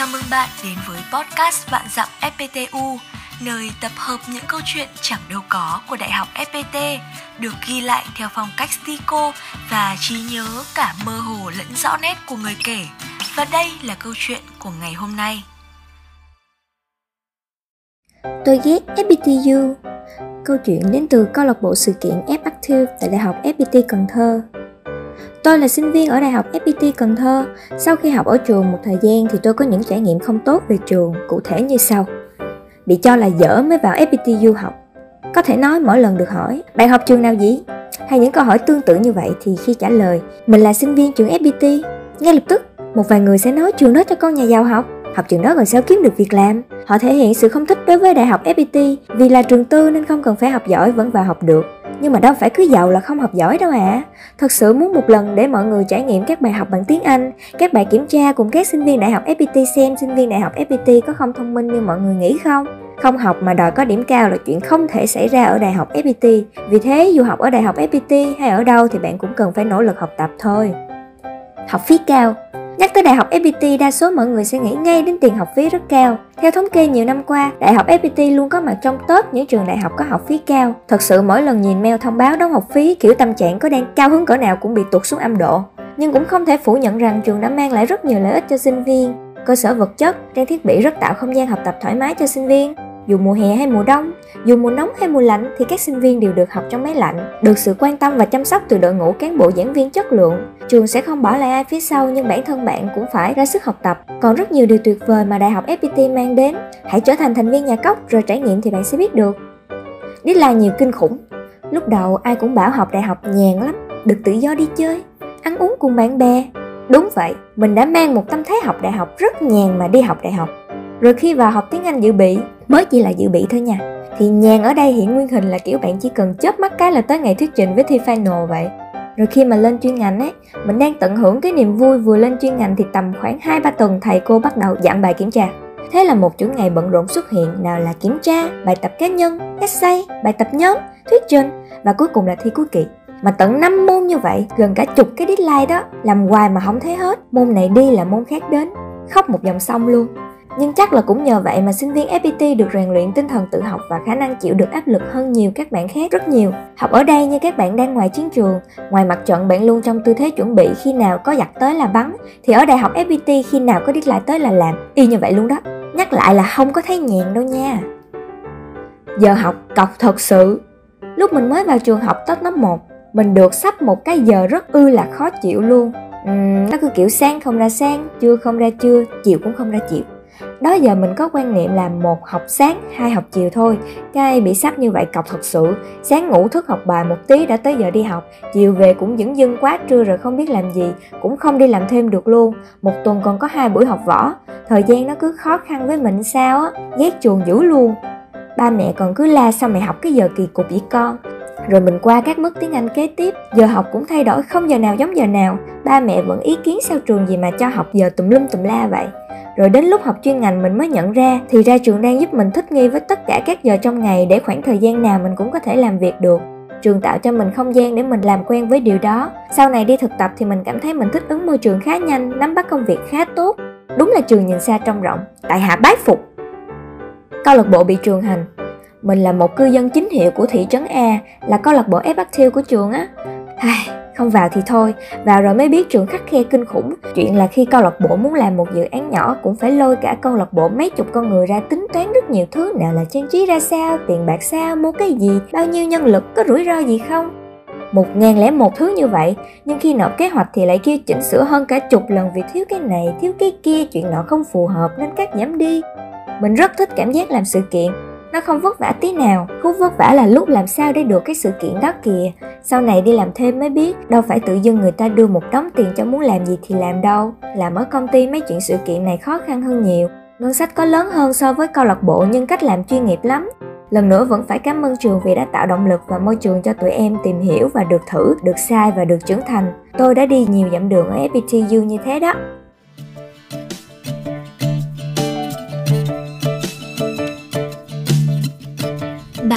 Chào mừng bạn đến với podcast Vạn Dặm FPTU, nơi tập hợp những câu chuyện chẳng đâu có của Đại học FPT, được ghi lại theo phong cách stico và trí nhớ cả mơ hồ lẫn rõ nét của người kể. Và đây là câu chuyện của ngày hôm nay. Tôi ghét FPTU Câu chuyện đến từ câu lạc bộ sự kiện F Active tại Đại học FPT Cần Thơ. Tôi là sinh viên ở Đại học FPT Cần Thơ. Sau khi học ở trường một thời gian thì tôi có những trải nghiệm không tốt về trường, cụ thể như sau. Bị cho là dở mới vào FPT du học. Có thể nói mỗi lần được hỏi, bạn học trường nào gì? Hay những câu hỏi tương tự như vậy thì khi trả lời, mình là sinh viên trường FPT, ngay lập tức một vài người sẽ nói trường đó cho con nhà giàu học học trường đó rồi sao kiếm được việc làm họ thể hiện sự không thích đối với đại học fpt vì là trường tư nên không cần phải học giỏi vẫn vào học được nhưng mà đâu phải cứ giàu là không học giỏi đâu ạ. À. thật sự muốn một lần để mọi người trải nghiệm các bài học bằng tiếng anh, các bài kiểm tra cùng các sinh viên đại học fpt xem sinh viên đại học fpt có không thông minh như mọi người nghĩ không? Không học mà đòi có điểm cao là chuyện không thể xảy ra ở đại học fpt vì thế, dù học ở đại học fpt hay ở đâu thì bạn cũng cần phải nỗ lực học tập thôi. Học phí cao Nhắc tới đại học FPT, đa số mọi người sẽ nghĩ ngay đến tiền học phí rất cao. Theo thống kê nhiều năm qua, đại học FPT luôn có mặt trong top những trường đại học có học phí cao. Thật sự mỗi lần nhìn mail thông báo đóng học phí, kiểu tâm trạng có đang cao hứng cỡ nào cũng bị tụt xuống âm độ. Nhưng cũng không thể phủ nhận rằng trường đã mang lại rất nhiều lợi ích cho sinh viên. Cơ sở vật chất, trang thiết bị rất tạo không gian học tập thoải mái cho sinh viên dù mùa hè hay mùa đông, dù mùa nóng hay mùa lạnh thì các sinh viên đều được học trong máy lạnh, được sự quan tâm và chăm sóc từ đội ngũ cán bộ giảng viên chất lượng. Trường sẽ không bỏ lại ai phía sau nhưng bản thân bạn cũng phải ra sức học tập. Còn rất nhiều điều tuyệt vời mà Đại học FPT mang đến. Hãy trở thành thành viên nhà cốc rồi trải nghiệm thì bạn sẽ biết được. là nhiều kinh khủng. Lúc đầu ai cũng bảo học đại học nhàn lắm, được tự do đi chơi, ăn uống cùng bạn bè. Đúng vậy, mình đã mang một tâm thế học đại học rất nhàn mà đi học đại học. Rồi khi vào học tiếng Anh dự bị, mới chỉ là dự bị thôi nha. Thì nhàn ở đây hiện nguyên hình là kiểu bạn chỉ cần chớp mắt cái là tới ngày thuyết trình với thi final vậy. Rồi khi mà lên chuyên ngành ấy, mình đang tận hưởng cái niềm vui vừa lên chuyên ngành thì tầm khoảng hai ba tuần thầy cô bắt đầu dặn bài kiểm tra. Thế là một chuỗi ngày bận rộn xuất hiện, nào là kiểm tra, bài tập cá nhân, essay, bài tập nhóm, thuyết trình và cuối cùng là thi cuối kỳ. Mà tận 5 môn như vậy, gần cả chục cái deadline đó, làm hoài mà không thấy hết. Môn này đi là môn khác đến. Khóc một dòng sông luôn nhưng chắc là cũng nhờ vậy mà sinh viên FPT được rèn luyện tinh thần tự học và khả năng chịu được áp lực hơn nhiều các bạn khác rất nhiều. Học ở đây như các bạn đang ngoài chiến trường, ngoài mặt trận bạn luôn trong tư thế chuẩn bị khi nào có giặc tới là bắn, thì ở đại học FPT khi nào có lại tới là làm, y như vậy luôn đó. Nhắc lại là không có thấy nhàn đâu nha. Giờ học cọc thật sự. Lúc mình mới vào trường học tốt năm 1, mình được sắp một cái giờ rất ư là khó chịu luôn. Uhm, nó cứ kiểu sáng không ra sáng, trưa không ra trưa, chiều cũng không ra chiều đó giờ mình có quan niệm là một học sáng, hai học chiều thôi. Cái bị sắp như vậy cọc thật sự. Sáng ngủ thức học bài một tí đã tới giờ đi học. Chiều về cũng dững dưng quá, trưa rồi không biết làm gì, cũng không đi làm thêm được luôn. Một tuần còn có hai buổi học võ. Thời gian nó cứ khó khăn với mình sao á, ghét chuồng dữ luôn. Ba mẹ còn cứ la sao mày học cái giờ kỳ cục vậy con? Rồi mình qua các mức tiếng Anh kế tiếp. Giờ học cũng thay đổi, không giờ nào giống giờ nào. Ba mẹ vẫn ý kiến sao trường gì mà cho học giờ tùm lum tùm la vậy. Rồi đến lúc học chuyên ngành mình mới nhận ra, thì ra trường đang giúp mình thích nghi với tất cả các giờ trong ngày để khoảng thời gian nào mình cũng có thể làm việc được. Trường tạo cho mình không gian để mình làm quen với điều đó. Sau này đi thực tập thì mình cảm thấy mình thích ứng môi trường khá nhanh, nắm bắt công việc khá tốt. Đúng là trường nhìn xa trông rộng. Tại hạ bái phục. Câu lạc bộ bị trường hành mình là một cư dân chính hiệu của thị trấn A, là câu lạc bộ F của trường á. Không vào thì thôi. Vào rồi mới biết trường khắc khe kinh khủng. Chuyện là khi câu lạc bộ muốn làm một dự án nhỏ cũng phải lôi cả câu lạc bộ mấy chục con người ra tính toán rất nhiều thứ. Nào là trang trí ra sao, tiền bạc sao, mua cái gì, bao nhiêu nhân lực, có rủi ro gì không? Một ngàn lẻ một thứ như vậy, nhưng khi nộp kế hoạch thì lại kêu chỉnh sửa hơn cả chục lần vì thiếu cái này, thiếu cái kia, chuyện nọ không phù hợp nên cắt giảm đi. Mình rất thích cảm giác làm sự kiện nó không vất vả tí nào khúc vất vả là lúc làm sao để được cái sự kiện đó kìa. Sau này đi làm thêm mới biết, đâu phải tự dưng người ta đưa một đống tiền cho muốn làm gì thì làm đâu. Làm ở công ty mấy chuyện sự kiện này khó khăn hơn nhiều. Ngân sách có lớn hơn so với câu lạc bộ nhưng cách làm chuyên nghiệp lắm. Lần nữa vẫn phải cảm ơn trường vì đã tạo động lực và môi trường cho tụi em tìm hiểu và được thử, được sai và được trưởng thành. Tôi đã đi nhiều dặm đường ở fptu như thế đó.